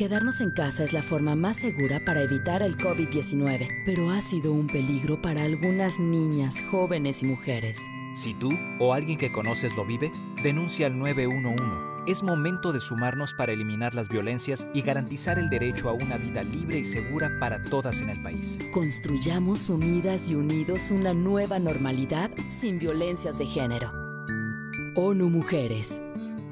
Quedarnos en casa es la forma más segura para evitar el COVID-19, pero ha sido un peligro para algunas niñas, jóvenes y mujeres. Si tú o alguien que conoces lo vive, denuncia al 911. Es momento de sumarnos para eliminar las violencias y garantizar el derecho a una vida libre y segura para todas en el país. Construyamos unidas y unidos una nueva normalidad sin violencias de género. ONU Mujeres.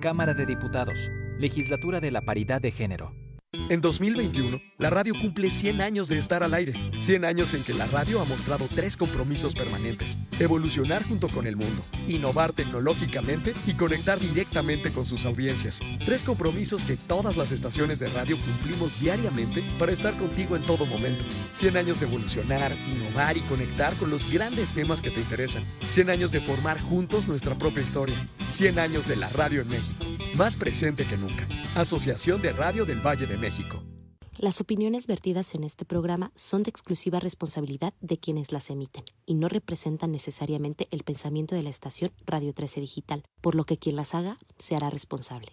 Cámara de Diputados. Legislatura de la Paridad de Género. En 2021, la radio cumple 100 años de estar al aire. 100 años en que la radio ha mostrado tres compromisos permanentes. Evolucionar junto con el mundo, innovar tecnológicamente y conectar directamente con sus audiencias. Tres compromisos que todas las estaciones de radio cumplimos diariamente para estar contigo en todo momento. 100 años de evolucionar, innovar y conectar con los grandes temas que te interesan. 100 años de formar juntos nuestra propia historia. 100 años de la radio en México. Más presente que nunca. Asociación de Radio del Valle de México. Las opiniones vertidas en este programa son de exclusiva responsabilidad de quienes las emiten y no representan necesariamente el pensamiento de la estación Radio 13 Digital, por lo que quien las haga se hará responsable.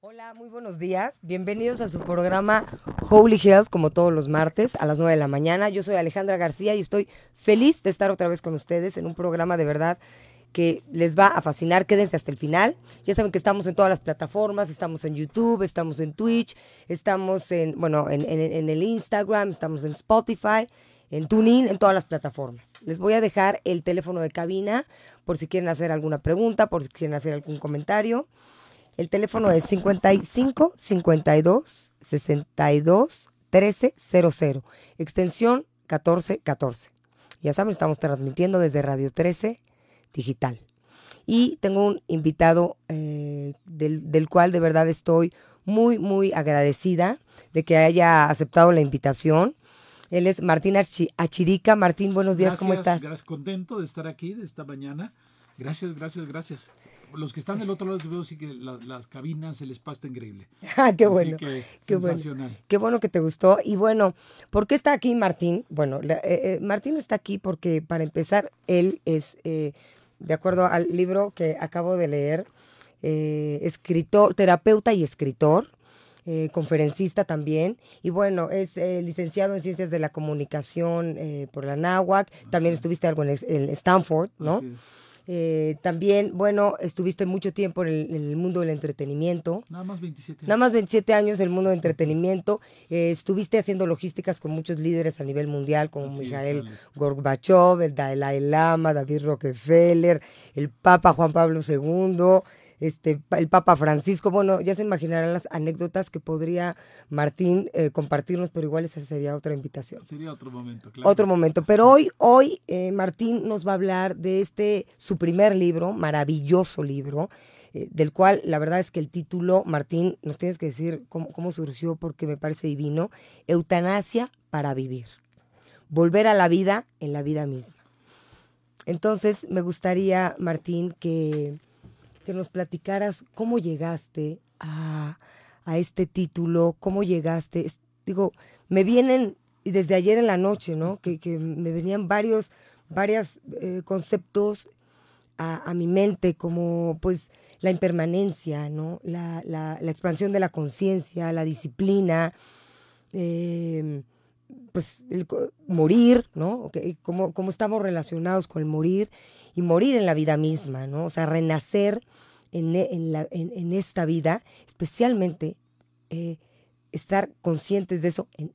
Hola, muy buenos días. Bienvenidos a su programa Holy Health, como todos los martes a las 9 de la mañana. Yo soy Alejandra García y estoy feliz de estar otra vez con ustedes en un programa de verdad que les va a fascinar. Quédense hasta el final. Ya saben que estamos en todas las plataformas, estamos en YouTube, estamos en Twitch, estamos en, bueno, en, el Instagram, estamos en Spotify, en TuneIn, en todas las plataformas. Les voy a dejar el teléfono de cabina por si quieren hacer alguna pregunta, por si quieren hacer algún comentario. El teléfono es 55 52 62 1300, extensión 1414. Ya saben, estamos transmitiendo desde Radio 13 Digital. Y tengo un invitado eh, del, del cual de verdad estoy muy, muy agradecida de que haya aceptado la invitación. Él es Martín Achirica. Martín, buenos días, ¿cómo Gracias, estás? Gracias, contento de estar aquí de esta mañana. Gracias, gracias, gracias. Los que están del otro lado, te veo sí que la- las cabinas, el espacio está increíble. Ah, qué Así bueno. que qué bueno. sensacional. Qué bueno que te gustó. Y bueno, ¿por qué está aquí Martín? Bueno, eh, eh, Martín está aquí porque, para empezar, él es, eh, de acuerdo al libro que acabo de leer, eh, escritor, terapeuta y escritor, eh, conferencista también. Y bueno, es eh, licenciado en Ciencias de la Comunicación eh, por la NAWAC. También estuviste algo en, Stanford, ¿no? Así es. Eh, también, bueno, estuviste mucho tiempo en el, en el mundo del entretenimiento. Nada más 27 Nada más 27 años del mundo de entretenimiento. Eh, estuviste haciendo logísticas con muchos líderes a nivel mundial, como Mijael. Gorbachev, el Dalai Lama, David Rockefeller, el Papa Juan Pablo II, este, el Papa Francisco. Bueno, ya se imaginarán las anécdotas que podría Martín eh, compartirnos, pero igual esa sería otra invitación Sería otro momento, claro. otro momento. Pero hoy, hoy eh, Martín nos va a hablar de este, su primer libro, maravilloso libro, eh, del cual la verdad es que el título, Martín, nos tienes que decir cómo, cómo surgió porque me parece divino, Eutanasia para vivir. Volver a la vida en la vida misma. Entonces, me gustaría, Martín, que, que nos platicaras cómo llegaste a, a este título, cómo llegaste. Digo, me vienen, y desde ayer en la noche, ¿no? Que, que me venían varios, varios conceptos a, a mi mente, como pues la impermanencia, ¿no? La, la- expansión de la conciencia, la disciplina, eh, pues el morir, ¿no? Ok, Cómo, cómo estamos relacionados con el morir y morir en la vida misma, ¿no? O sea, renacer en, e- en la- en- en esta vida, especialmente eh, estar conscientes de eso en,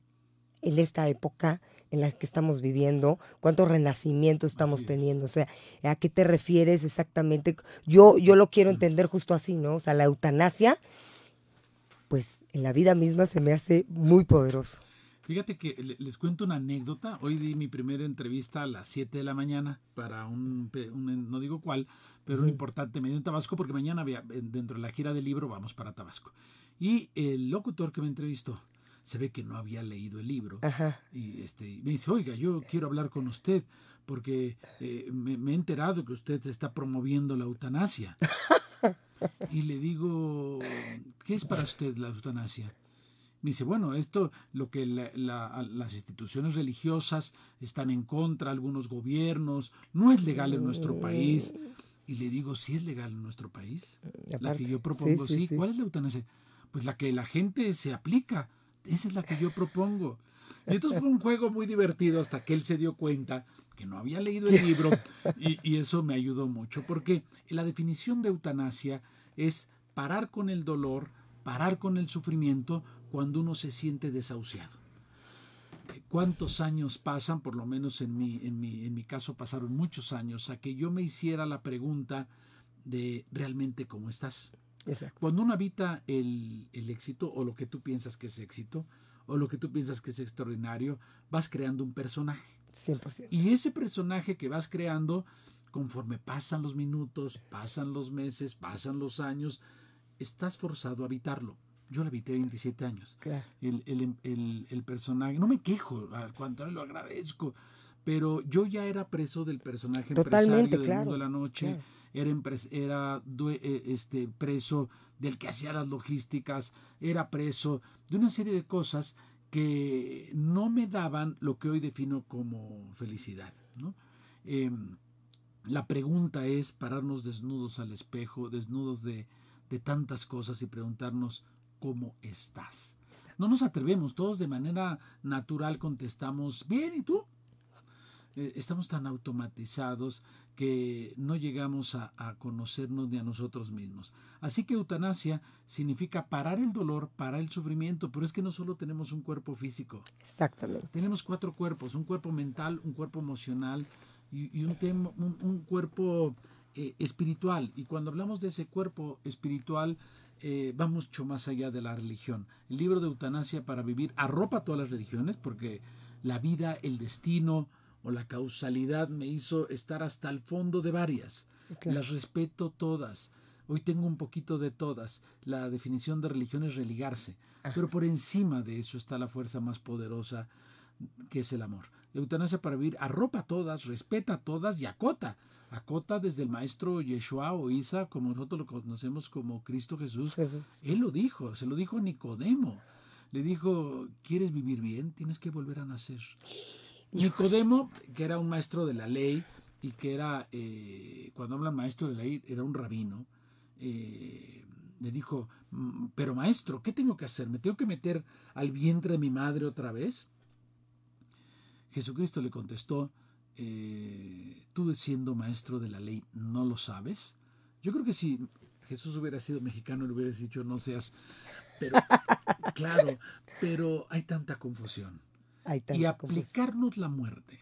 en esta época en la que estamos viviendo, cuántos renacimientos estamos teniendo, o sea, ¿a qué te refieres exactamente? Yo, yo lo quiero entender justo así, ¿no? O sea, la eutanasia, pues en la vida misma se me hace muy poderoso. Fíjate que les cuento una anécdota. Hoy di mi primera entrevista a las 7 de la mañana para un, no digo cuál, pero un importante medio en Tabasco, porque mañana dentro de la gira del libro vamos para Tabasco. Y el locutor que me entrevistó se ve que no había leído el libro. Y este, me dice, oiga, yo quiero hablar con usted porque eh, me, me, he enterado que usted está promoviendo la eutanasia. y le digo, ¿qué es para usted la eutanasia? Me dice, bueno, esto, lo que las instituciones religiosas están en contra, algunos gobiernos, no es legal en nuestro país. Y le digo, ¿sí es legal en nuestro país? la que yo propongo, sí, ¿Cuál es la eutanasia? Pues la que la gente se aplica. Esa es la que yo propongo. Y entonces fue un juego muy divertido hasta que él se dio cuenta que no había leído el libro y, y eso me ayudó mucho porque la definición de eutanasia es parar con el dolor, parar con el sufrimiento cuando uno se siente desahuciado. ¿Cuántos años pasan? Por lo menos en mi, en mi, en mi caso pasaron muchos años a que yo me hiciera la pregunta de realmente cómo estás. Cuando uno habita el, el, éxito o lo que tú piensas que es éxito o lo que tú piensas que es extraordinario, vas creando un personaje. 100%. Y ese personaje que vas creando, conforme pasan los minutos, pasan los meses, pasan los años, estás forzado a habitarlo. Yo lo habité 27 años. El, el, el, personaje, no me quejo, al contrario, lo agradezco, pero yo ya era preso del personaje Totalmente, empresario del mundo de la noche, era, era eh, este, preso del que hacía las logísticas, era preso de una serie de cosas que no me daban lo que hoy defino como felicidad. ¿no? Em, la pregunta es pararnos desnudos al espejo, desnudos de, de tantas cosas y preguntarnos cómo estás. No nos atrevemos, todos de manera natural contestamos, bien, ¿y tú? Eh, estamos tan automatizados que no llegamos a, conocernos ni a nosotros mismos. Así que eutanasia significa parar el dolor, parar el sufrimiento, pero es que no solo tenemos un cuerpo físico. Exactamente. Tenemos cuatro cuerpos, un cuerpo mental, un cuerpo emocional y, un, un, cuerpo eh, espiritual. Y cuando hablamos de ese cuerpo espiritual, eh, va mucho más allá de la religión. El libro de eutanasia para vivir arropa todas las religiones porque la vida, el destino o la causalidad me hizo estar hasta el fondo de varias. Las respeto todas. Hoy tengo un poquito de todas. La definición de religión es religarse. Pero por encima de eso está la fuerza más poderosa que es el amor. Eutanasia para vivir arropa todas, respeta todas y acota acota desde el maestro Yeshua o Isa, como nosotros lo conocemos como Cristo Jesús. Él lo dijo, se lo dijo Nicodemo. Le dijo, ¿quieres vivir bien? Tienes que volver a nacer. Nicodemo, que era un maestro de la ley y que era, eh, cuando hablan maestro de la ley, era un rabino, eh, le dijo, mm, pero maestro, ¿qué tengo que hacer? ¿Me tengo que meter al vientre de mi madre otra vez? Jesucristo le contestó, eh, tú siendo maestro de la ley no lo sabes. Yo creo que si Jesús hubiera sido mexicano le hubiera dicho no seas, pero claro, pero hay tanta confusión. y aplicarnos la muerte.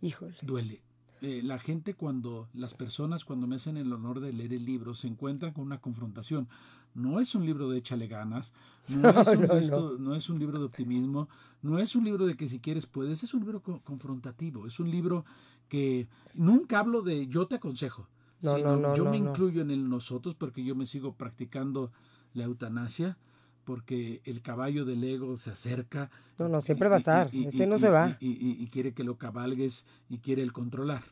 Híjole. Duele. Eh, la gente cuando, las personas cuando me hacen el honor de leer el libro se encuentran con una confrontación. No es un libro de échale ganas, no, es, un no, es, un libro de optimismo, no es un libro de que si quieres puedes, es un libro confrontativo, es un libro que nunca hablo de yo te aconsejo, sino yo me incluyo en el nosotros porque yo me sigo practicando la eutanasia porque el caballo del ego se acerca. No, no, siempre va a estar, ese no se va. Y, quiere que lo cabalgues y quiere el controlar.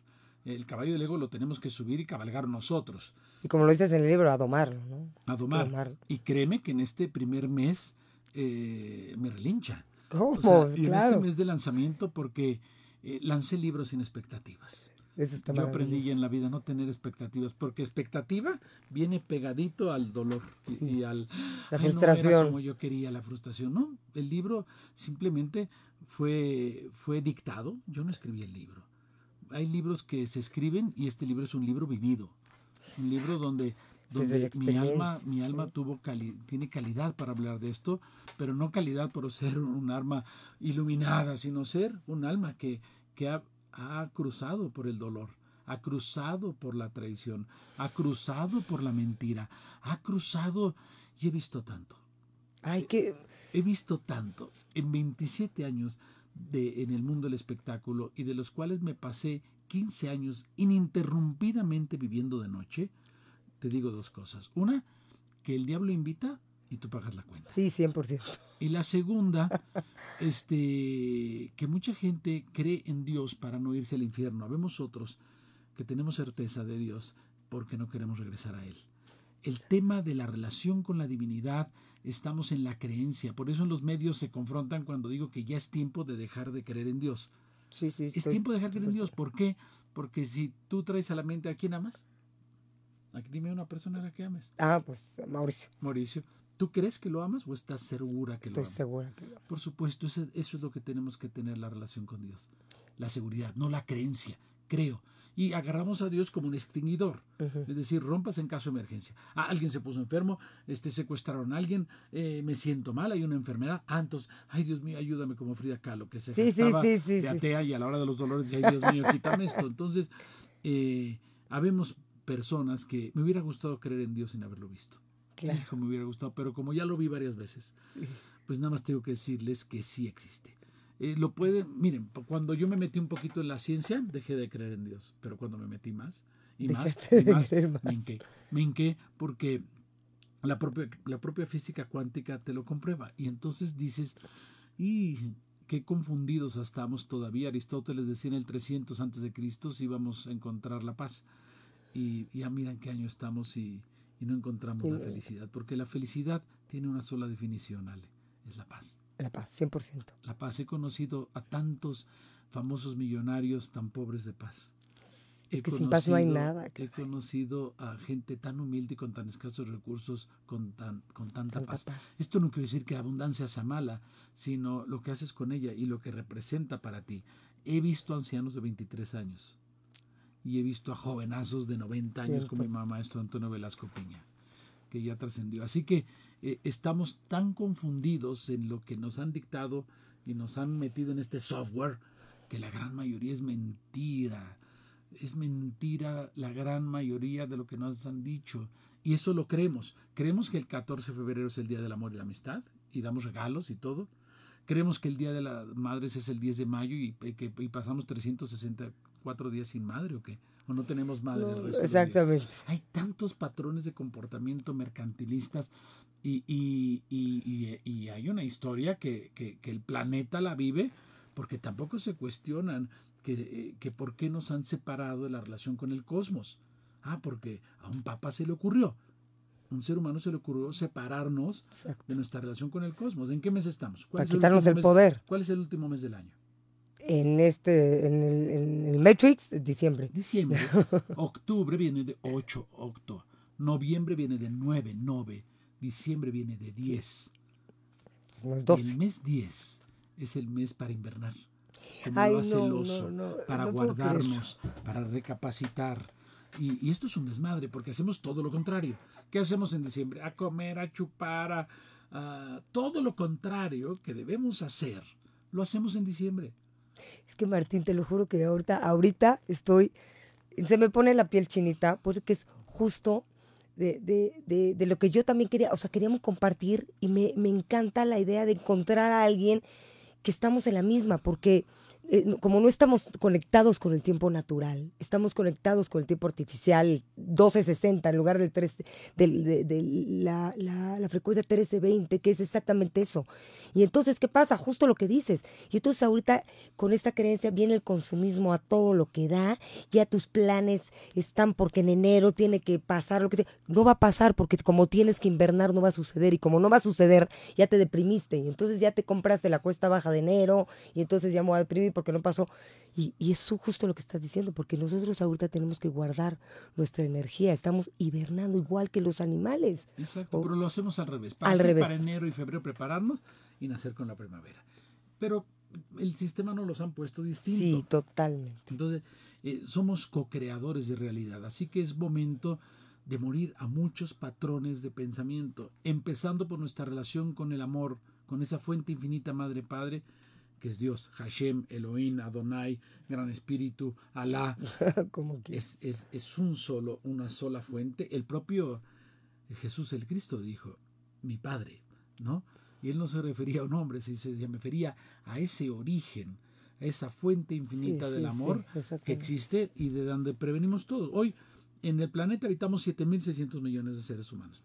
El caballo del ego lo tenemos que subir y cabalgar nosotros. Y como lo dices en el libro, a domarlo, ¿no? A domar. Y créeme que en este primer mes eh, me relincha. ¿Cómo? y en este mes de lanzamiento porque eh, lancé libros sin expectativas. Yo aprendí en la vida no tener expectativas, porque expectativa viene pegadito al dolor y, al la frustración. como yo quería la frustración. No, el libro simplemente fue fue dictado. Yo no escribí el libro. Hay libros que se escriben y este libro es un libro vivido, un libro donde donde mi alma, mi alma tuvo cali- tiene calidad para hablar de esto, pero no calidad por ser un arma iluminada, sino ser un alma que, que ha, ha cruzado por el dolor, ha cruzado por la traición, ha cruzado por la mentira, ha cruzado y he visto tanto. Ay, que He visto tanto. En 27 años de, en el mundo del espectáculo y de los cuales me pasé 15 años ininterrumpidamente viviendo de noche. Te digo dos cosas. Una, que el diablo invita y tú pagas la cuenta. sí, 100%. Y la segunda, este, que mucha gente cree en Dios para no irse al infierno. Habemos otros que tenemos certeza de Dios porque no queremos regresar a Él. El tema de la relación con la divinidad, estamos en la creencia. Por eso en los medios se confrontan cuando digo que ya es tiempo de dejar de creer en Dios. Sí, sí, Es estoy- tiempo de dejar de creer en Dios. ¿Por qué? Porque si tú traes a la mente a quién amas, aquí dime una persona a la que ames. Ah, pues Mauricio, Mauricio, ¿tú crees que lo amas o estás segura que estoy lo amas? segura que lo- Por supuesto, eso, eso es lo que tenemos que tener la relación con Dios. La seguridad, no la creencia. Creo. Y agarramos a Dios como un extinguidor. Es decir, rompas en caso de emergencia. Ah, alguien se puso enfermo, este, secuestraron a alguien, eh, me siento mal, hay una enfermedad. Ah, entonces, ay Dios mío, ayúdame como Frida Kahlo, que se Sí, sí, sí, sí, de sí. atea y a la hora de los dolores decía, ay Dios mío, quítame esto. Entonces, eh, habemos personas que me hubiera gustado creer en Dios sin haberlo visto. Claro. Hijo, me hubiera gustado, pero como ya lo vi varias veces, pues nada más tengo que decirles que sí existe. Eh, lo pueden, miren, cuando yo me metí un poquito en la ciencia, dejé de creer en Dios, pero cuando me metí más y más, y más, más. me hinqué. Me hinqué porque la propia, la propia física cuántica te lo comprueba. Y entonces dices, y qué confundidos estamos todavía. Aristóteles decía en el 300 antes de Cristo si íbamos a encontrar la paz. Y ya miran qué año estamos y, y no encontramos la felicidad. Porque la felicidad tiene una sola definición, Ale, es la paz. La paz, 100%. La paz. He conocido a tantos famosos millonarios tan pobres de paz. Es que sin paz no hay conocido- nada, He conocido a gente tan humilde y con tan escasos recursos, con, tan, con tanta, Tanta paz. paz. Esto no quiere decir que la abundancia sea mala, sino lo que haces con ella y lo que representa para ti. He visto ancianos de 23 años y he visto a jovenazos de 90 años como mi maestro Antonio Velasco Piña, que ya trascendió. Así que eh, estamos tan confundidos en lo que nos han dictado y nos han metido en este software que la gran mayoría es mentira. Es mentira la gran mayoría de lo que nos han dicho. Y eso lo creemos. Creemos que el 14 de febrero es el Día del Amor y la Amistad y damos regalos y todo. Creemos que el Día de las Madres es el 10 de mayo y, y que y pasamos 364 días sin madre o qué. O no tenemos madre el No, resto días. exactamente. Hay tantos patrones de comportamiento mercantilistas y, y- y- hay una historia que, que- que el planeta la vive porque tampoco se cuestionan que, que por qué nos han separado de la relación con el cosmos. Ah, porque a un papa se le ocurrió. Un ser humano se le ocurrió separarnos Exacto. de nuestra relación con el cosmos. ¿En qué mes estamos? ¿Cuál Para es el quitarnos el poder. ¿Cuál es el último mes del año? En este, en el, en el Matrix, diciembre. Diciembre. Octubre viene de 8, octo. Noviembre viene de 9, 9. Diciembre viene de 10. No es Y 12. el mes 10 es el mes para invernar. Como Ay, lo hace no, el no, oso, no, para no guardarnos, para recapacitar. Y, y esto es un desmadre, porque hacemos todo lo contrario. ¿Qué hacemos en diciembre? A comer, a chupar, a, a- todo lo contrario que debemos hacer, lo hacemos en diciembre. Es que Martín, te lo juro que ahorita, ahorita estoy, se me pone la piel chinita, porque es justo de, de- de- de lo que yo también quería, o sea, queríamos compartir y me, me encanta la idea de encontrar a alguien que estamos en la misma, porque eh, como no estamos conectados con el tiempo natural, estamos conectados con el tiempo artificial 1260 en lugar del 13, del- de, la, la- la frecuencia 1320, que es exactamente eso. Y entonces, ¿qué pasa? Justo lo que dices. Y entonces ahorita con esta creencia viene el consumismo a todo lo que da, ya tus planes están porque en enero tiene que pasar lo que. No va a pasar porque como tienes que invernar no va a suceder y como no va a suceder ya te deprimiste y entonces ya te compraste la cuesta baja de enero y entonces ya me voy a deprimir porque no pasó. Y, y eso justo lo que estás diciendo, porque nosotros ahorita tenemos que guardar nuestra energía, estamos hibernando igual que los animales. Exacto, O- pero lo hacemos al revés. ¿Para Al qué? revés. Para enero y febrero prepararnos y nacer con la primavera. Pero el sistema no los han puesto distinto. Sí, totalmente. Entonces, eh, somos co-creadores de realidad, así que es momento de morir a muchos patrones de pensamiento, empezando por nuestra relación con el amor, con esa fuente infinita Madre Padre, que es Dios, Hashem, Elohim, Adonai, Gran Espíritu, Alá. Como es, es, es un solo, una sola fuente. El propio Jesús el Cristo dijo, mi Padre, ¿no? Y él no se refería a un hombre, se, se refería a ese origen, a esa fuente infinita Sí, del sí, amor sí, que existe y de donde prevenimos todos. Hoy en el planeta habitamos 7.600 millones de seres humanos.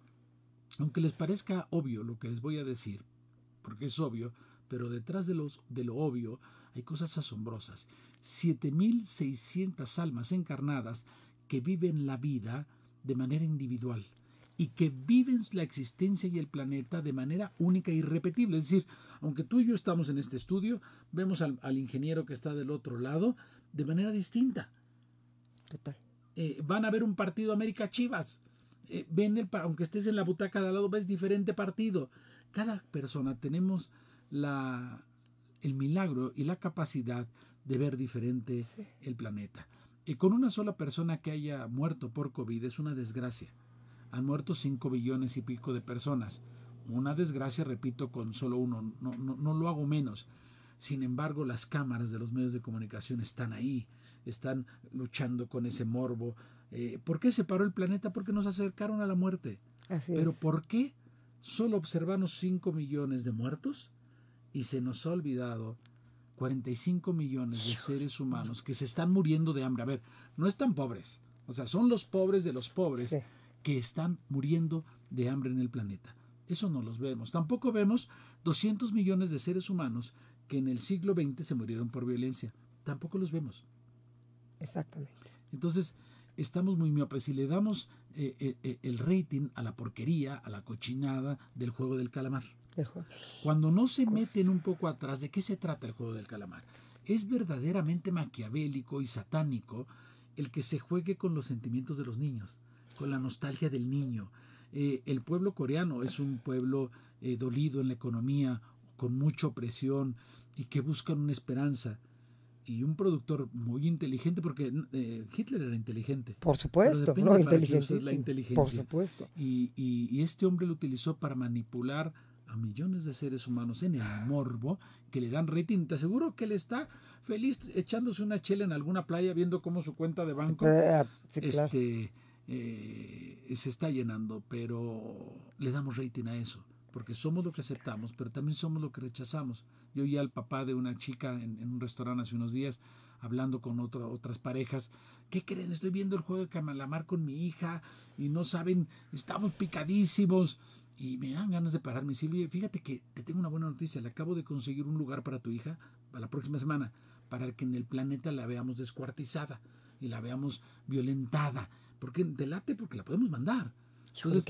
Aunque les parezca obvio lo que les voy a decir, porque es obvio, pero detrás de, los, de lo obvio hay cosas asombrosas. 7.600 almas encarnadas que viven la vida de manera individual y que viven la existencia y el planeta de manera única e irrepetible. Es decir, aunque tú y yo estamos en este estudio, vemos al, al ingeniero que está del otro lado de manera distinta. Total. Eh, van a ver un partido América Chivas. Eh, ven el, aunque estés en la butaca de al lado, ves diferente partido. Cada persona tenemos la, el milagro y la capacidad de ver diferente el planeta. Y con una sola persona que haya muerto por COVID es una desgracia. Han muerto 5 billones y pico de personas. Una desgracia, repito, con solo uno. No, no, no lo hago menos. Sin embargo, las cámaras de los medios de comunicación están ahí, están luchando con ese morbo. Eh, ¿Por qué se paró el planeta? Porque nos acercaron a la muerte. Así Pero es. ¿por qué solo observamos 5 millones de muertos y se nos ha olvidado 45 millones de seres humanos que se están muriendo de hambre? A ver, no están pobres. O sea, son los pobres de los pobres Sí. que están muriendo de hambre en el planeta. Eso no los vemos. Tampoco vemos 200 millones de seres humanos que en el siglo XX se murieron por violencia. Tampoco los vemos. Exactamente. Entonces, estamos muy miopes y le damos eh, eh, eh, el rating a la porquería, a la cochinada del juego del calamar. Juego. Cuando no se meten un poco atrás, ¿de qué se trata el juego del calamar? Es verdaderamente maquiavélico y satánico el que se juegue con los sentimientos de los niños, con la nostalgia del niño. Eh, el pueblo coreano es un pueblo eh, dolido en la economía, con mucha opresión y que buscan una esperanza. Y un productor muy inteligente, porque eh, Hitler era inteligente. Por supuesto, no, la inteligencia. Por supuesto. Y, y- y este hombre lo utilizó para manipular a millones de seres humanos en el morbo que le dan rating. Te aseguro que él está feliz echándose una chela en alguna playa viendo cómo su cuenta de banco sí, claro. este, eh, se está llenando, pero le damos rating a eso, porque somos lo que aceptamos, pero también somos lo que rechazamos. Yo oí al papá de una chica en, en un restaurante hace unos días hablando con otra- otras parejas. ¿Qué creen? Estoy viendo el juego de calamar con mi hija y no saben, estamos picadísimos. Y me dan ganas de pararme y decirle, "Oye, fíjate que te tengo una buena noticia, le acabo de conseguir un lugar para tu hija para la próxima semana, para que en el planeta la veamos descuartizada y la veamos violentada. Porque delate porque la podemos mandar.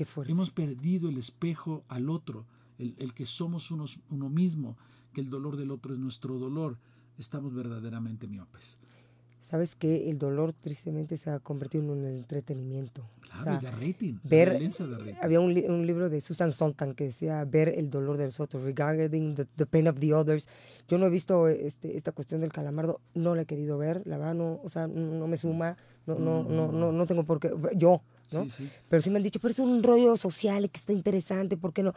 Fuerte. hemos perdido el espejo al otro, el, el que somos unos, uno mismo, que el dolor del otro es nuestro dolor. Estamos verdaderamente miopes. Sabes que el dolor tristemente se ha convertido en un entretenimiento. O Claro, sea, y de rating. ver, de había un, li- un libro de Susan Sontag que decía ver el dolor de los otros, regarding the, the pain of the others. Yo no he visto este, esta cuestión del calamardo, no la he querido ver, la verdad no, o sea, no, me suma, no, no, no, no, no tengo por qué, yo, ¿no? Sí, sí. Pero sí me han dicho, pero es un rollo social que está interesante, ¿por qué no?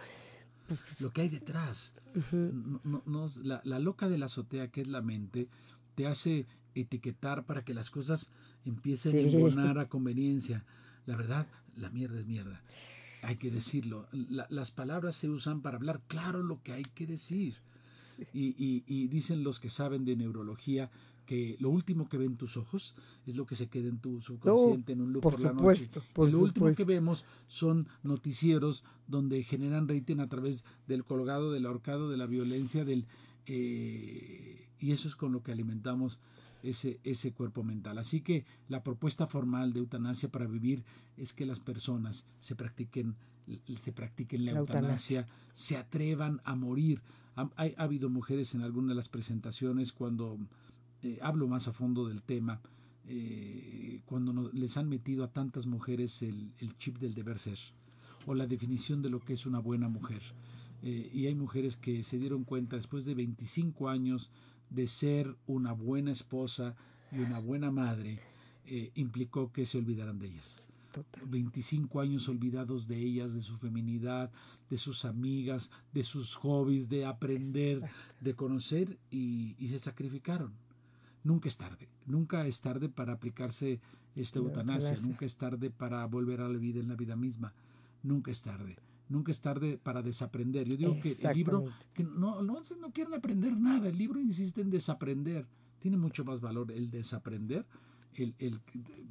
lo que hay detrás. No- no- no- la, la loca de la azotea, que es la mente, te hace etiquetar para que las cosas empiecen Sí. a embonar a conveniencia. La verdad, la mierda es mierda. Hay que decirlo. La- las palabras se usan para hablar claro lo que hay que decir. Y, y- y dicen los que saben de neurología que lo último que ven tus ojos es lo que se queda en tu subconsciente en un loop por por, la supuesto, noche. por lo último que supuesto. vemos son noticieros donde generan rating a través del colgado, del ahorcado, de la violencia, del eh, y eso es con lo que alimentamos ese, ese cuerpo mental. Así que la propuesta formal de eutanasia para vivir es que las personas se practiquen, se practiquen la, La eutanasia, se atrevan a morir. Ha, hay- ha habido mujeres en alguna de las presentaciones cuando eh, hablo más a fondo del tema, eh, cuando les han metido a tantas mujeres el, el chip del deber ser o la definición de lo que es una buena mujer. Eh, y hay mujeres que se dieron cuenta después de 25 años de ser una buena esposa y una buena madre, eh, implicó que se olvidaran de ellas. 25 años olvidados de ellas, de su feminidad, de sus amigas, de sus hobbies, de aprender, de conocer y, y, se sacrificaron. Nunca es tarde, nunca es tarde para aplicarse esta eutanasia, nunca es tarde para volver a la vida en la vida misma, nunca es tarde. Nunca es tarde para desaprender. Yo digo que el libro, que no, no, no quieren aprender nada, el libro insiste en desaprender. Tiene mucho más valor el desaprender el,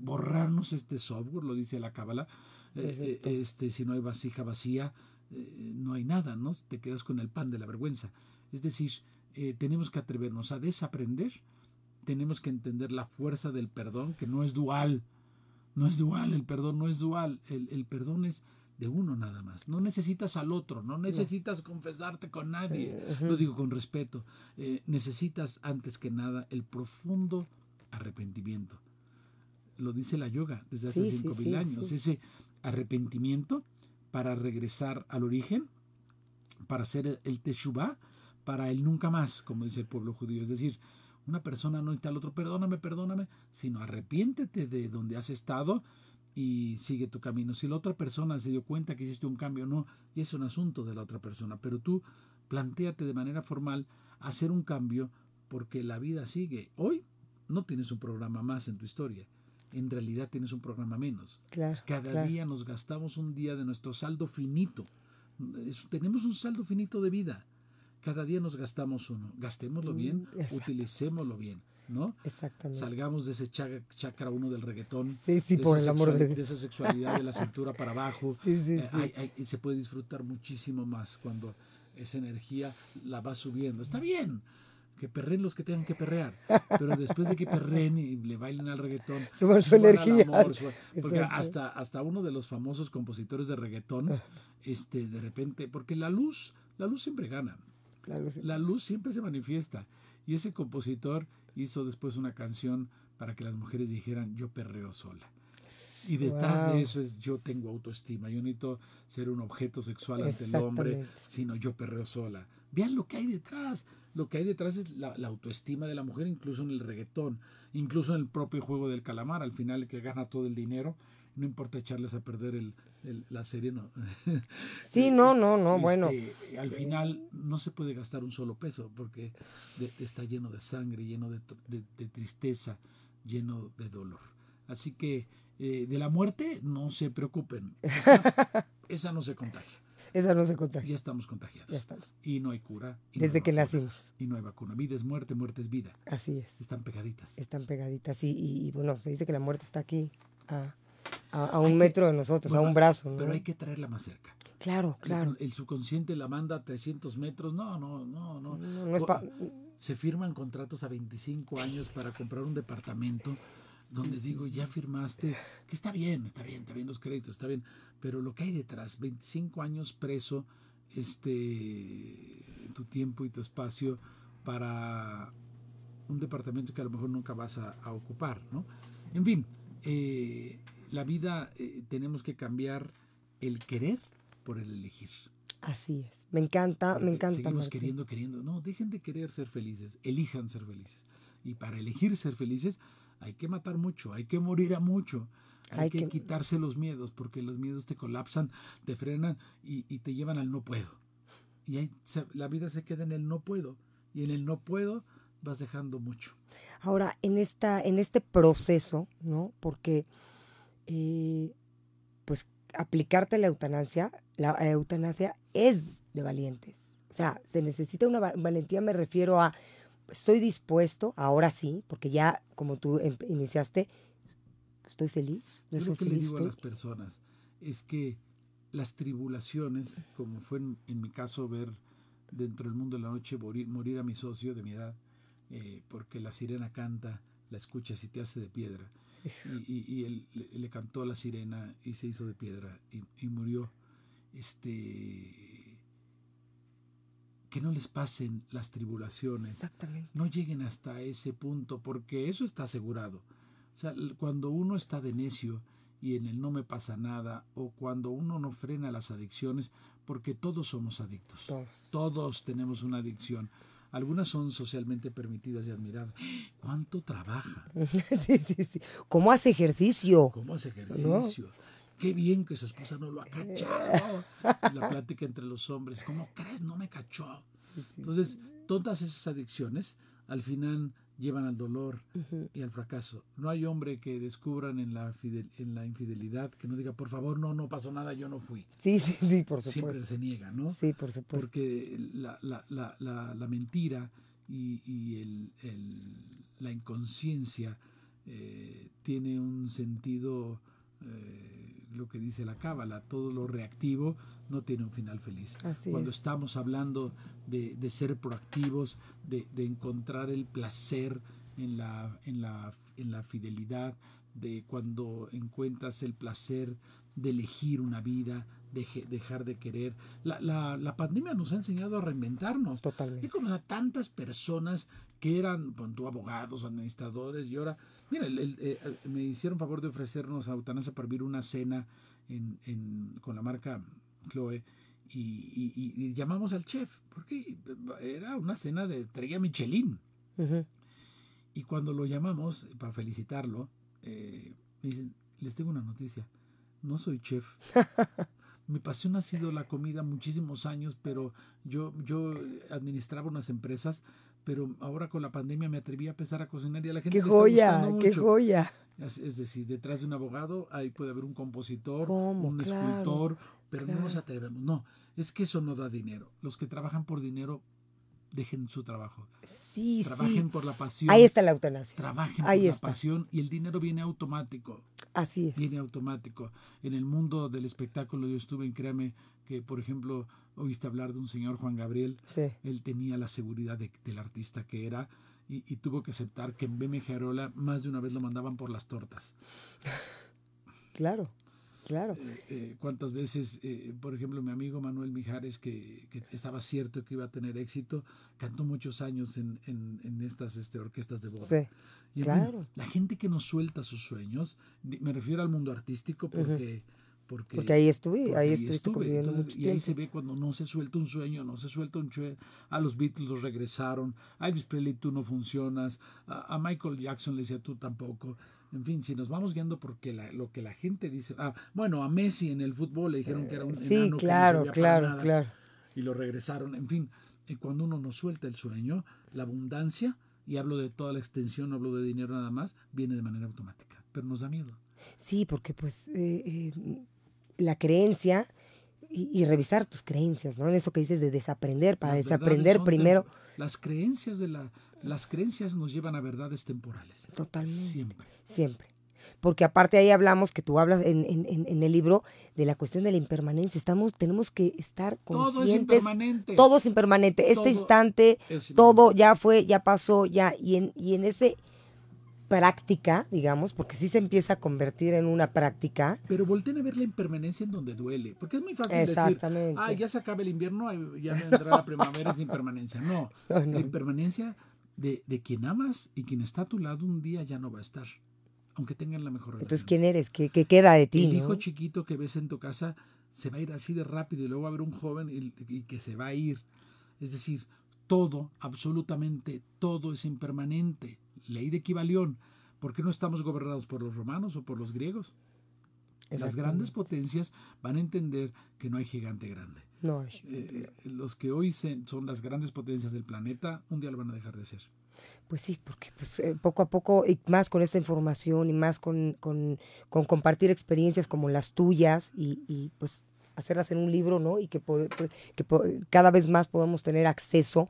borrarnos este software, lo dice la cábala, eh, eh, este, si no hay vasija vacía, eh, no hay nada, ¿no? Te quedas con el pan de la vergüenza. Es decir, tenemos que atrevernos a desaprender, tenemos que entender la fuerza del perdón, que no es dual, no es dual, el perdón no es dual, el, perdón es de uno nada más. No necesitas al otro, no necesitas confesarte con nadie, lo digo con respeto. necesitas antes que nada el profundo arrepentimiento lo dice la yoga desde hace cinco mil años, ese arrepentimiento para regresar al origen, para hacer el teshuvah, para el nunca más, como dice el pueblo judío. Es decir, una persona no está al otro, perdóname, perdóname, sino arrepiéntete de donde has estado y sigue tu camino. Si la otra persona se dio cuenta que hiciste un cambio, no, y es un asunto de la otra persona, pero tú planteate de manera formal hacer un cambio porque la vida sigue. Hoy no tienes un programa más en tu historia en realidad tienes un programa menos. Cada día nos gastamos un día de nuestro saldo finito. tenemos un saldo finito de vida. Cada día nos gastamos uno. Gastémoslo bien, mm, utilicémoslo bien. ¿No? Exactamente. Salgamos de ese chakra uno del reggaetón. Sí, sí, por el amor de De esa sexualidad de la cintura para abajo. Sí, sí, eh, sí. se puede disfrutar muchísimo más cuando esa energía la va subiendo. Está bien que perren los que tengan que perrear, pero después de que perren y le bailen al reggaetón, suban su energía. porque hasta, hasta uno de los famosos compositores de reggaetón, este, de repente, porque la luz, la luz siempre gana, la luz, siempre se manifiesta, y ese compositor hizo después una canción para que las mujeres dijeran yo perreo sola. Y detrás de eso es yo tengo autoestima, yo no necesito ser un objeto sexual ante el hombre, sino yo perreo sola. Vean lo que hay detrás. Lo que hay detrás es la, autoestima de la mujer, incluso en el reggaetón, incluso en el propio juego del calamar. Al final, el que gana todo el dinero, no importa echarles a perder el, la serie, no. Sí, no, no, no, este, bueno. Al final no se puede gastar un solo peso porque está lleno de sangre, lleno de, tristeza, lleno de dolor. Así que eh, de la muerte no se preocupen, esa no se contagia. Esa no se contagia. Ya estamos contagiados. Ya estamos. Y no hay cura. Desde que nacimos. Y no hay vacuna. Vida es muerte, muerte es vida. Así es. Están pegaditas. Están pegaditas, sí. Y, bueno, se dice que la muerte está aquí, a, un metro de nosotros, a un brazo. Pero hay que traerla más cerca. Claro, claro. El, subconsciente la manda a 300 metros. No, no, no, no. no, es Se firman contratos a 25 años para comprar un departamento donde digo, ya firmaste, que está bien, está bien, está bien los créditos, está bien, pero lo que hay detrás, 25 años preso, este, tu tiempo y tu espacio para un departamento que a lo mejor nunca vas a, ocupar, ¿no? En fin, eh, la vida eh, tenemos que cambiar el querer por el elegir. Así es, me encanta, me encanta. Seguimos queriendo, queriendo, no, dejen de querer ser felices, elijan ser felices. Y para elegir ser felices, hay que matar mucho, hay que morir a mucho, hay, que, quitarse los miedos, porque los miedos te colapsan, te frenan y, te llevan al no puedo. Y la vida se queda en el no puedo, y en el no puedo vas dejando mucho. Ahora, en, esta, en este proceso, ¿no? Porque, eh, pues, aplicarte la eutanasia, la eutanasia es de valientes. O sea, se necesita una valentía, me refiero a estoy dispuesto, ahora sí, porque ya como tú em, iniciaste, estoy feliz. No lo que le digo a las personas es que las tribulaciones, como fue en, mi caso ver dentro del mundo de la noche morir, a mi socio de mi edad, eh, porque la sirena canta, la escuchas y te hace de piedra. Y, él le, cantó a la sirena y se hizo de piedra y, y murió. Este que no les pasen las tribulaciones. Exactamente. No lleguen hasta ese punto, porque eso está asegurado. O sea, cuando uno está de necio y en el no me pasa nada, o cuando uno no frena las adicciones, porque todos somos adictos. Todos. Todos tenemos una adicción. Algunas son socialmente permitidas y admiradas. ¿Cuánto trabaja? sí, sí, sí. ¿Cómo hace ejercicio? ¿Cómo hace ejercicio? qué bien que su esposa no lo ha cachado. la plática entre los hombres, ¿cómo crees? No me cachó. Entonces, todas esas adicciones al final llevan al dolor y al fracaso. No hay hombre que descubran en la, en la infidelidad que no diga, por favor, no, no pasó nada, yo no fui. Sí, sí, sí, por supuesto. Siempre se niega, ¿no? Sí, por supuesto. Porque la, la, la, la mentira y, y el, el, la inconsciencia eh, tiene un sentido eh, lo que dice la cábala, todo lo reactivo no tiene un final feliz. Cuando estamos hablando de, ser proactivos, de, encontrar el placer en la, en, la, en la fidelidad, de cuando encuentras el placer de elegir una vida, de dejar de querer. La, la, la, pandemia nos ha enseñado a reinventarnos. Totalmente. He conocido a tantas personas que eran, pues, abogados, administradores, y ahora, mira, eh, me hicieron favor de ofrecernos a Eutanasia para vivir una cena en, en, con la marca Chloe. Y, y, llamamos al chef, porque era una cena de estrella Michelin. Y cuando lo llamamos para felicitarlo, eh, me dicen, les tengo una noticia, no soy chef. Mi pasión ha sido la comida muchísimos años, pero yo, yo administraba unas empresas, pero ahora con la pandemia me atreví a empezar a cocinar y a la gente ¡Qué joya! ¡Qué joya! Es, decir, detrás de un abogado ahí puede haber un compositor, un escultor, pero no nos atrevemos. No, es que eso no da dinero. Los que trabajan por dinero dejen su trabajo. Sí, Trabajen por la pasión. Ahí está la eutanasia. Trabajen por la pasión y el dinero viene automático. Así es. Viene automático. En el mundo del espectáculo yo estuve en Créame que, por ejemplo, oíste hablar de un señor Juan Gabriel. Sí. Él tenía la seguridad del artista que era y, y, tuvo que aceptar que en BMG Arola más de una vez lo mandaban por las tortas. Claro. Claro. Eh, eh, ¿Cuántas veces, eh, por ejemplo, mi amigo Manuel Mijares, que, estaba cierto que iba a tener éxito, cantó muchos años en, en, estas este, orquestas de boda? Sí, y claro. la gente que nos suelta sus sueños, me refiero al mundo artístico porque... Porque, ahí estuve, ahí, estuve. y ahí se ve cuando no se suelta un sueño, no se suelta un sueño. A los Beatles los regresaron, a Elvis Presley tú no funcionas, a, a Michael Jackson le decía tú tampoco. En fin, si nos vamos guiando porque lo que la gente dice, ah, bueno, a Messi en el fútbol le dijeron que era un sí, enano claro, que no claro, claro. y lo regresaron. En fin, eh, cuando uno nos suelta el sueño, la abundancia, y hablo de toda la extensión, no hablo de dinero nada más, viene de manera automática, pero nos da miedo. Sí, porque pues eh, eh, la creencia y, revisar tus creencias, ¿no? En eso que dices de desaprender, para desaprender primero. las creencias de la las creencias nos llevan a verdades temporales. Totalmente. Siempre. Siempre. Porque aparte ahí hablamos, que tú hablas en, en, el libro, de la cuestión de la impermanencia. Estamos, tenemos que estar conscientes. Todo es impermanente. Todo es impermanente. Este instante, todo ya fue, ya pasó, ya. Y en, y en ese práctica, digamos, porque sí se empieza a convertir en una práctica. Pero volteen a ver la impermanencia en donde duele, porque es muy fácil decir, ah, ya se acaba el invierno, ya vendrá la primavera, es impermanencia. No, la impermanencia de, de, quien amas y quien está a tu lado un día ya no va a estar, aunque tengan la mejor relación. Entonces, ¿quién eres? ¿Qué, qué queda de ti? El hijo chiquito que ves en tu casa se va a ir así de rápido y luego va a haber un joven y, que se va a ir. Es decir, todo, absolutamente todo es impermanente. Ley de equivalión. ¿Por qué no estamos gobernados por los romanos o por los griegos? Las grandes potencias van a entender que no hay gigante grande. No eh, los que hoy son las grandes potencias del planeta, un día lo van a dejar de ser. Pues sí, porque pues, eh, poco a poco, y más con esta información, y más con, con, compartir experiencias como las tuyas, y, pues hacerlas en un libro, ¿no? Y que, que cada vez más podamos tener acceso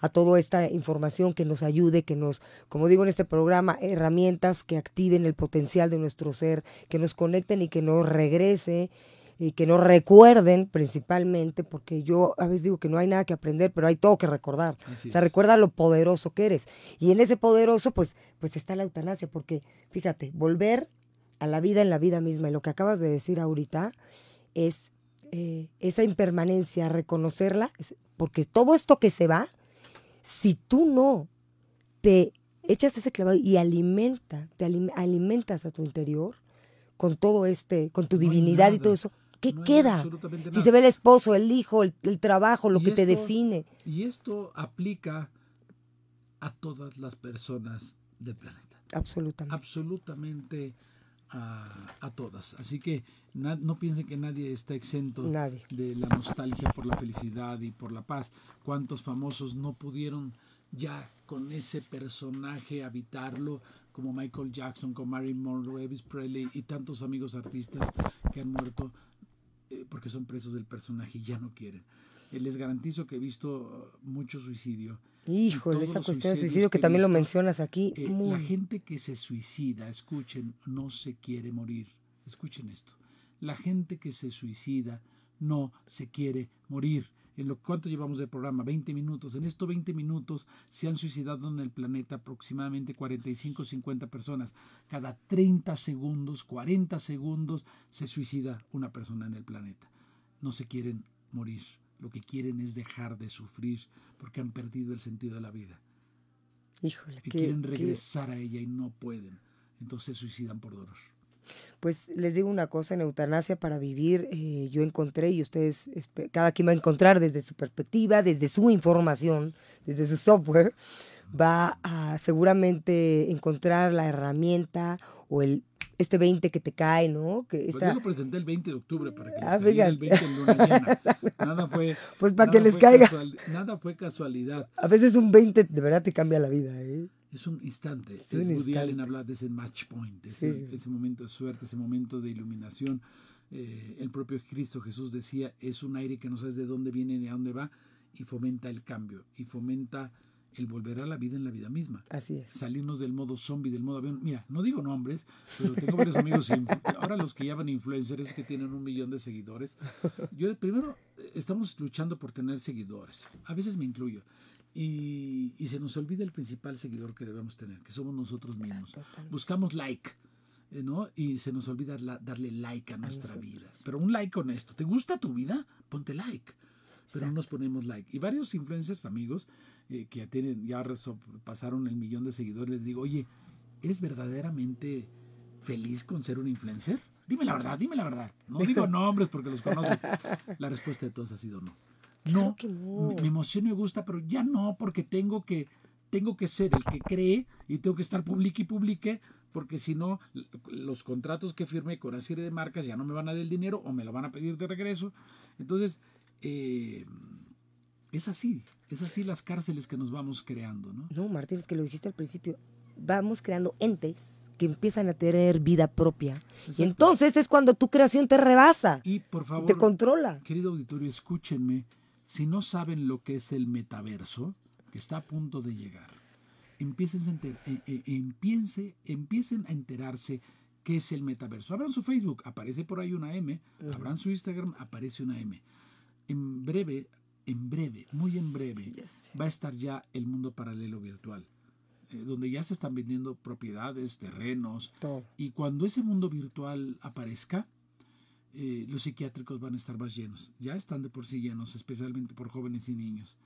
a toda esta información que nos ayude, que nos, como digo en este programa, herramientas que activen el potencial de nuestro ser, que nos conecten y que nos regrese y que nos recuerden principalmente, porque yo a veces digo que no hay nada que aprender, pero hay todo que recordar. o sea, recuerda lo poderoso que eres. Y en ese poderoso, pues, pues está la eutanasia, porque fíjate, volver a la vida en la vida misma, y lo que acabas de decir ahorita es eh, esa impermanencia, reconocerla, porque todo esto que se va, si tú no te echas ese clavado y alimenta, te alimentas a tu interior con todo este, con tu divinidad y todo eso, ¿Qué queda? Si se ve el esposo, el hijo, el, trabajo, lo que te define. Y esto aplica a todas las personas del planeta. Absolutamente. Absolutamente a, a todas. Así que na- no piensen que nadie está exento Nadie. de la nostalgia por la felicidad y por la paz. ¿Cuántos famosos no pudieron ya con ese personaje habitarlo? Como Michael Jackson, como Marilyn Monroe, Elvis Presley y tantos amigos artistas que han muerto eh, porque son presos del personaje y ya no quieren. Eh, les garantizo que he visto uh, mucho suicidio. Híjole, esa cuestión de suicidio que también lo mencionas aquí. eh, La gente que se suicida, escuchen, no se quiere morir. Escuchen esto. La gente que se suicida no se quiere morir. En lo cuánto llevamos de programa, 20 minutos. En estos 20 minutos se han suicidado en el planeta aproximadamente 45 50 personas. Cada 30 segundos, 40 segundos se suicida una persona en el planeta. No se quieren morir. Lo que quieren es dejar de sufrir porque han perdido el sentido de la vida Híjole, y qué- quieren regresar a ella y no pueden. Entonces se suicidan por dolor. Pues les digo una cosa, en Eutanasia para Vivir eh, yo encontré y ustedes, cada quien va a encontrar desde su perspectiva, desde su información, desde su software, va a seguramente encontrar la herramienta o el este 20 que te cae, ¿no? Que Pues esta- yo lo presenté el 20 de octubre para que les Ah, cayera el fíjate. 20 en luna llena. Nada fue. Pues para que les caiga. casual- nada fue casualidad. A veces un 20 de verdad te cambia la vida, ¿eh? Es un instante. Es un Woody. Allen habla de ese match point, ese, Sí. ese momento de suerte, ese momento de iluminación. Eh, el propio Cristo Jesús decía, es un aire que no sabes de dónde viene ni a dónde va y fomenta el cambio y fomenta el volver a la vida en la vida misma. Así es. Salirnos del modo zombie, del modo avión. Mira, no digo nombres, pero tengo varios amigos, ahora los que llaman influencers que tienen un millón de seguidores. Yo primero estamos luchando por tener seguidores. A veces me incluyo. Y, y se nos olvida el principal seguidor que debemos tener, que somos nosotros mismos. Buscamos like, eh, ¿no? Y se nos olvida la- darle like a nuestra vida. Pero un like honesto. ¿Te gusta tu vida? Ponte like. Pero no nos ponemos like. Y varios influencers, amigos, eh, que ya tienen, ya pasaron el millón de seguidores, les digo, oye, ¿eres verdaderamente feliz con ser un influencer? Dime la verdad, dime la verdad. No digo nombres porque los conocen. La respuesta de todos ha sido no. No, mi, mi emoción me gusta, pero ya no, porque tengo que, tengo que ser el que cree y tengo que estar publique y publique, porque si no, los contratos que firmé con una serie de marcas ya no me van a dar el dinero o me lo van a pedir de regreso. Entonces, eh, es así, es así las cárceles que nos vamos creando, ¿no? No, Martín, es que lo dijiste al principio. Vamos creando entes que empiezan a tener vida propia. Y entonces es cuando tu creación te rebasa. Y por favor, te controla. Querido auditorio, escúchenme. Si no saben lo que es el metaverso, que está a punto de llegar, empiecen a, enter- eh, eh, empiece- empiecen a enterarse qué es el metaverso. Abran su Facebook, aparece por ahí una M. Abran su Instagram, aparece una M. En breve, en breve, muy en breve, va a estar ya el mundo paralelo virtual, eh, donde ya se están vendiendo propiedades, terrenos, Todo. y cuando ese mundo virtual aparezca, eh, los psiquiátricos van a estar más llenos. Ya están de por sí llenos, especialmente por jóvenes y niños.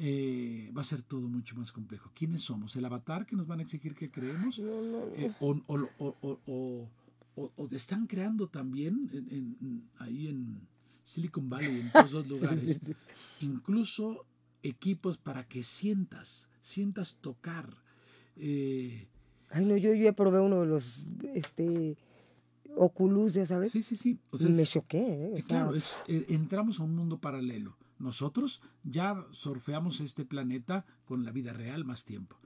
Eh, va a ser todo mucho más complejo. ¿Quiénes somos? ¿El avatar que nos van a exigir que creemos? Eh, o, o- o- o- o- o- o están creando también en- en- ahí en Silicon Valley, en todos los Sí, lugares, sí, incluso equipos para que sientas, sientas tocar. Eh, Ay, no, yo, yo ya probé uno de los este, Oculus, ya sabes. Sí, sí, sí. O Y sea, me es- choqué. ¿eh? O Eh, sea, Claro, es, eh, entramos a un mundo paralelo. Nosotros ya surfeamos este planeta con la vida real más tiempo.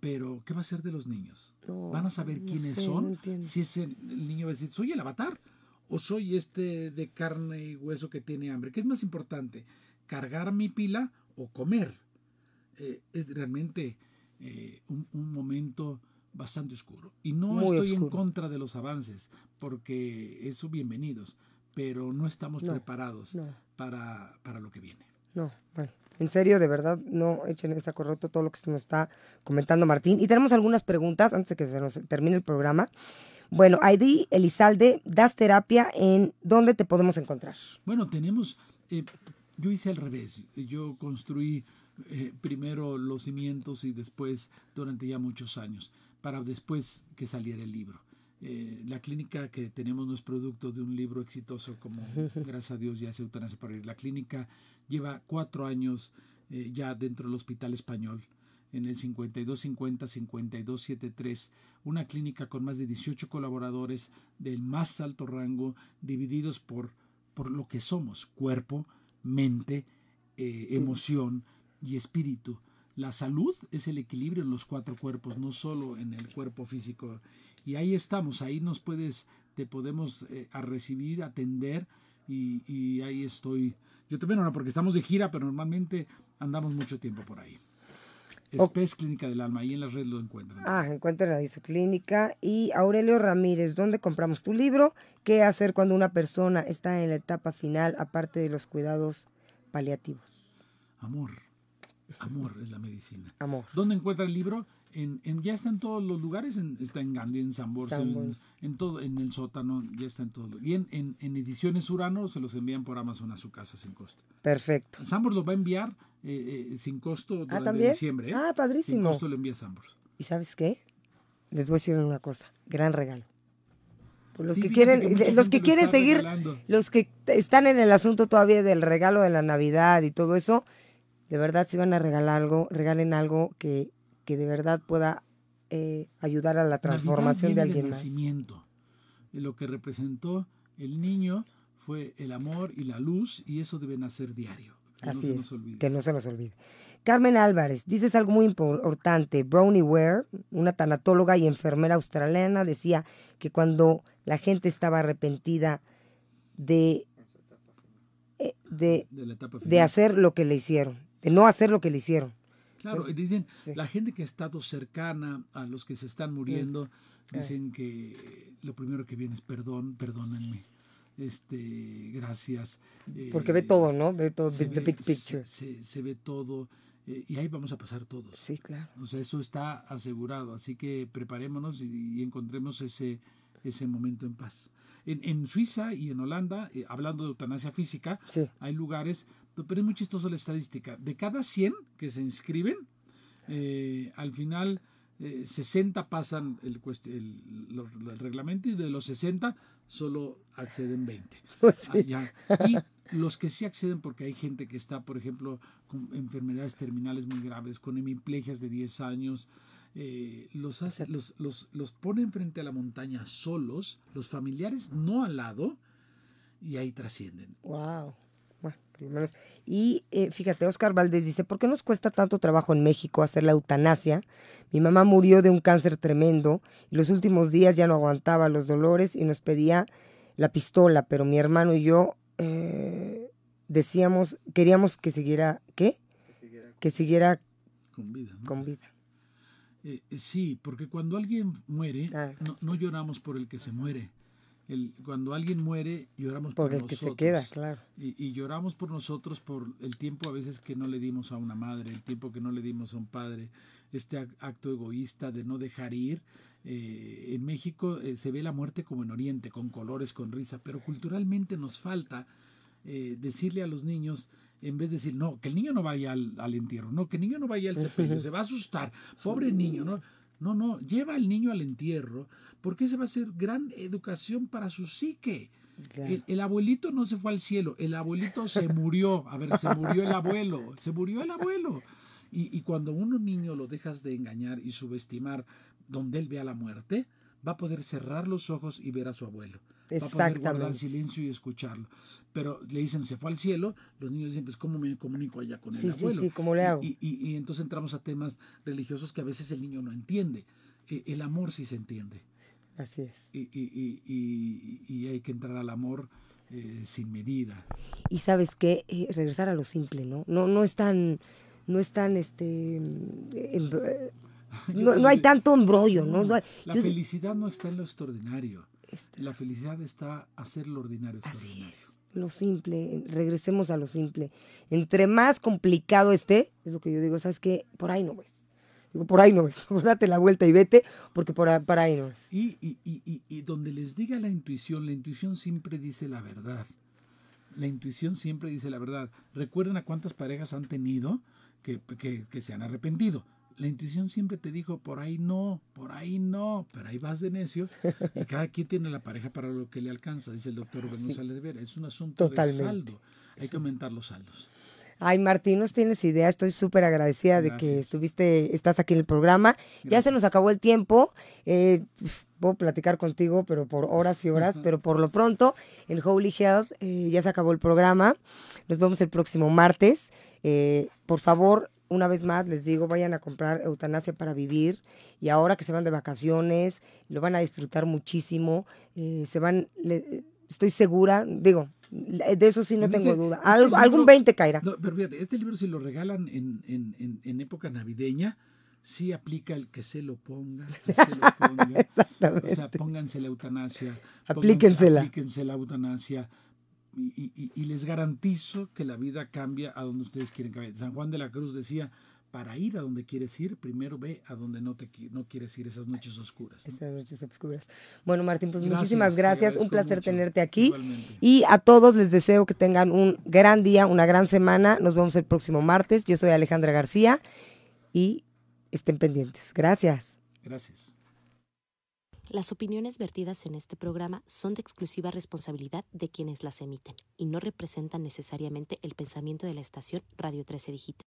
Pero, ¿qué va a ser de los niños? No, ¿Van a saber no quiénes sé, no son? entiendo. si es el, el niño va a decir, ¿soy el avatar? ¿O soy este de carne y hueso que tiene hambre? ¿Qué es más importante? ¿Cargar mi pila o comer? Eh, es realmente eh, un, un momento bastante oscuro. Y no Muy estoy en oscuro. contra de los avances, porque eso bienvenidos, pero no estamos No, preparados no. para, para lo que viene. No, bueno. En serio, de verdad, no echen esa correcto todo lo que se nos está comentando Martín. Y tenemos algunas preguntas antes de que se nos termine el programa. Bueno, Aidi Elizalde, das terapia en dónde te podemos encontrar. Bueno, tenemos, eh, yo hice al revés, yo construí eh, primero los cimientos y después, durante ya muchos años, para después que saliera el libro. Eh, la clínica que tenemos no es producto de un libro exitoso como gracias a Dios ya se eutanasia para ir. La clínica lleva cuatro años eh, ya dentro del hospital español. En el 5250-5273, una clínica con más de 18 colaboradores del más alto rango, divididos por, por lo que somos, cuerpo, mente, eh, emoción y espíritu. La salud es el equilibrio en los cuatro cuerpos, no solo en el cuerpo físico. Y ahí estamos, ahí nos puedes, te podemos eh, a recibir, atender y, y, ahí estoy. Yo también no, porque estamos de gira, pero normalmente andamos mucho tiempo por ahí. Espes Clínica del Alma, ahí en la red lo encuentran. Ah, encuentran ahí su clínica. Y Aurelio Ramírez, ¿dónde compramos tu libro? ¿Qué hacer cuando una persona está en la etapa final, aparte de los cuidados paliativos? Amor. Amor es la medicina. Amor. ¿Dónde encuentra el libro? En, en, ya está en todos los lugares, en, está en Gandhi, en San en, en, todo, en el sótano, ya está en todo. Y en, Ediciones Urano se los envían por Amazon a su casa sin costo. Perfecto. Sambor lo va a enviar eh, eh, sin costo ah, durante diciembre. ¿eh? Ah, padrísimo. Sin costo lo envía Sambor. ¿Y sabes qué? Les voy a decir una cosa, gran regalo. Por los sí, que quieren, que los que quieren seguir, regalando. los que están en el asunto todavía del regalo de la Navidad y todo eso, de verdad si van a regalar algo, regalen algo que, que de verdad pueda eh, ayudar a la transformación de alguien más. Nacimiento. Lo que representó el niño fue el amor y la luz y eso debe nacer diario. Que Así no es, que no se nos olvide. Carmen Álvarez, dices algo muy importante. Brownie Ware, una tanatóloga y enfermera australiana, decía que cuando la gente estaba arrepentida de, eh, de, de, hacer lo que le hicieron, de no hacer lo que le hicieron. Claro, y dicen, sí. la gente que ha estado cercana a los que se están muriendo, sí. dicen que lo primero que viene es perdón, perdónenme. Este, gracias. Porque eh, ve todo, ¿no? Ve todo, the ve, big picture. Se, se, se ve todo. Eh, y ahí vamos a pasar todos. Sí, claro. O sea, eso está asegurado. Así que preparémonos y, y encontremos ese, ese momento en paz. En, en Suiza y en Holanda, eh, hablando de eutanasia física, sí. hay lugares, pero es muy chistoso la estadística. De cada 100 que se inscriben, eh, al final eh, 60 pasan el, el, el, el, reglamento y de los 60 solo acceden 20. Pues sí. Allá. Y los que sí acceden, porque hay gente que está, por ejemplo, con enfermedades terminales muy graves, con hemiplegias de 10 años, eh, los, hace, los, los, los ponen frente a la montaña solos, los familiares no al lado, y ahí trascienden. ¡Wow! Bueno, por lo menos. Y eh, fíjate, Oscar Valdés dice, ¿por qué nos cuesta tanto trabajo en México hacer la eutanasia? Mi mamá murió de un cáncer tremendo y los últimos días ya no aguantaba los dolores y nos pedía la pistola, pero mi hermano y yo eh, decíamos, queríamos que siguiera, ¿qué? Que siguiera, que siguiera con vida. ¿no? Con vida. Eh, sí, porque cuando alguien muere, ah, no, no, lloramos por el que se muere. El, cuando alguien muere, lloramos por, por el nosotros. que se queda, claro. Y, y, lloramos por nosotros por el tiempo a veces que no le dimos a una madre, el tiempo que no le dimos a un padre, este acto egoísta de no dejar ir. Eh, en México eh, se ve la muerte como en Oriente, con colores, con risa, pero culturalmente nos falta eh, decirle a los niños, en vez de decir, no, que el niño no vaya al, al entierro, no, que el niño no vaya al sepelio, se va a asustar, pobre niño, ¿no? No, no, lleva al niño al entierro, porque esa va a ser gran educación para su psique. Claro. El, el, abuelito no se fue al cielo, el abuelito se murió. A ver, se murió el abuelo, se murió el abuelo. Y, y cuando un niño lo dejas de engañar y subestimar donde él vea la muerte, va a poder cerrar los ojos y ver a su abuelo. Va a poder guardar silencio y escucharlo. Pero le dicen, se fue al cielo, los niños dicen, pues, ¿cómo me comunico allá con el sí, abuelo? Sí, sí, ¿cómo le hago? Y, y, y, entonces entramos a temas religiosos que a veces el niño no entiende. Eh, el amor sí se entiende. Así es. Y, hay que entrar al amor eh, sin medida. Y sabes qué, eh, regresar a lo simple, ¿no? No, no es tan, no es tan, este... En, no, no, hay tanto embrollo, ¿no? no hay, la yo, felicidad no está en lo extraordinario. Está. La felicidad está hacer lo ordinario extraordinario. Es, lo simple, regresemos a lo simple. Entre más complicado esté, es lo que yo digo, ¿sabes qué? Por ahí no ves. Digo, por ahí no ves. Date la vuelta y vete, porque por ahí, por ahí no ves. Y, y, y, y donde les diga la intuición, la intuición siempre dice la verdad. La intuición siempre dice la verdad. Recuerden a cuántas parejas han tenido que, que, que se han arrepentido la intuición siempre te dijo, por ahí no, por ahí no, pero ahí vas de necio. Y cada quien tiene la pareja para lo que le alcanza, dice el doctor Rubén sí. González de Vera. Es un asunto Totalmente. de saldo. Hay sí. que aumentar los saldos. Ay, Martín, no tienes idea. Estoy súper agradecida de que estuviste, estás aquí en el programa. Ya se nos acabó el tiempo. Eh, puedo platicar contigo, pero por horas y horas. Pero por lo pronto, en Holy Health eh, ya se acabó el programa. Nos vemos el próximo martes. Eh, por favor, una vez más les digo, vayan a comprar eutanasia para vivir. Y ahora que se van de vacaciones, lo van a disfrutar muchísimo. Eh, se van, le- estoy segura, digo, de eso sí no En este- tengo duda. este algún libro- 20 caerá. No, pero fíjate, este libro si lo regalan en, en, en, en época navideña, sí aplica el que se lo ponga, que se lo ponga. Exactamente. O sea, pónganse la eutanasia. pónganse- Aplíquensela. Aplíquense la eutanasia. Y, y- y- y les garantizo que la vida cambia a donde ustedes quieren cambiar. San Juan de la Cruz decía, para ir a donde quieres ir, primero ve a donde no, te, no quieres ir, esas noches oscuras. ¿no? Esas noches obscuras. Bueno, Martín, pues Gracias, muchísimas gracias. Un placer mucho. tenerte aquí. Igualmente. Y a todos les deseo que tengan un gran día, una gran semana. Nos vemos el próximo martes. Yo soy Alejandra García y estén pendientes. Gracias. Gracias. Las opiniones vertidas en este programa son de exclusiva responsabilidad de quienes las emiten y no representan necesariamente el pensamiento de la estación Radio 13 Digital.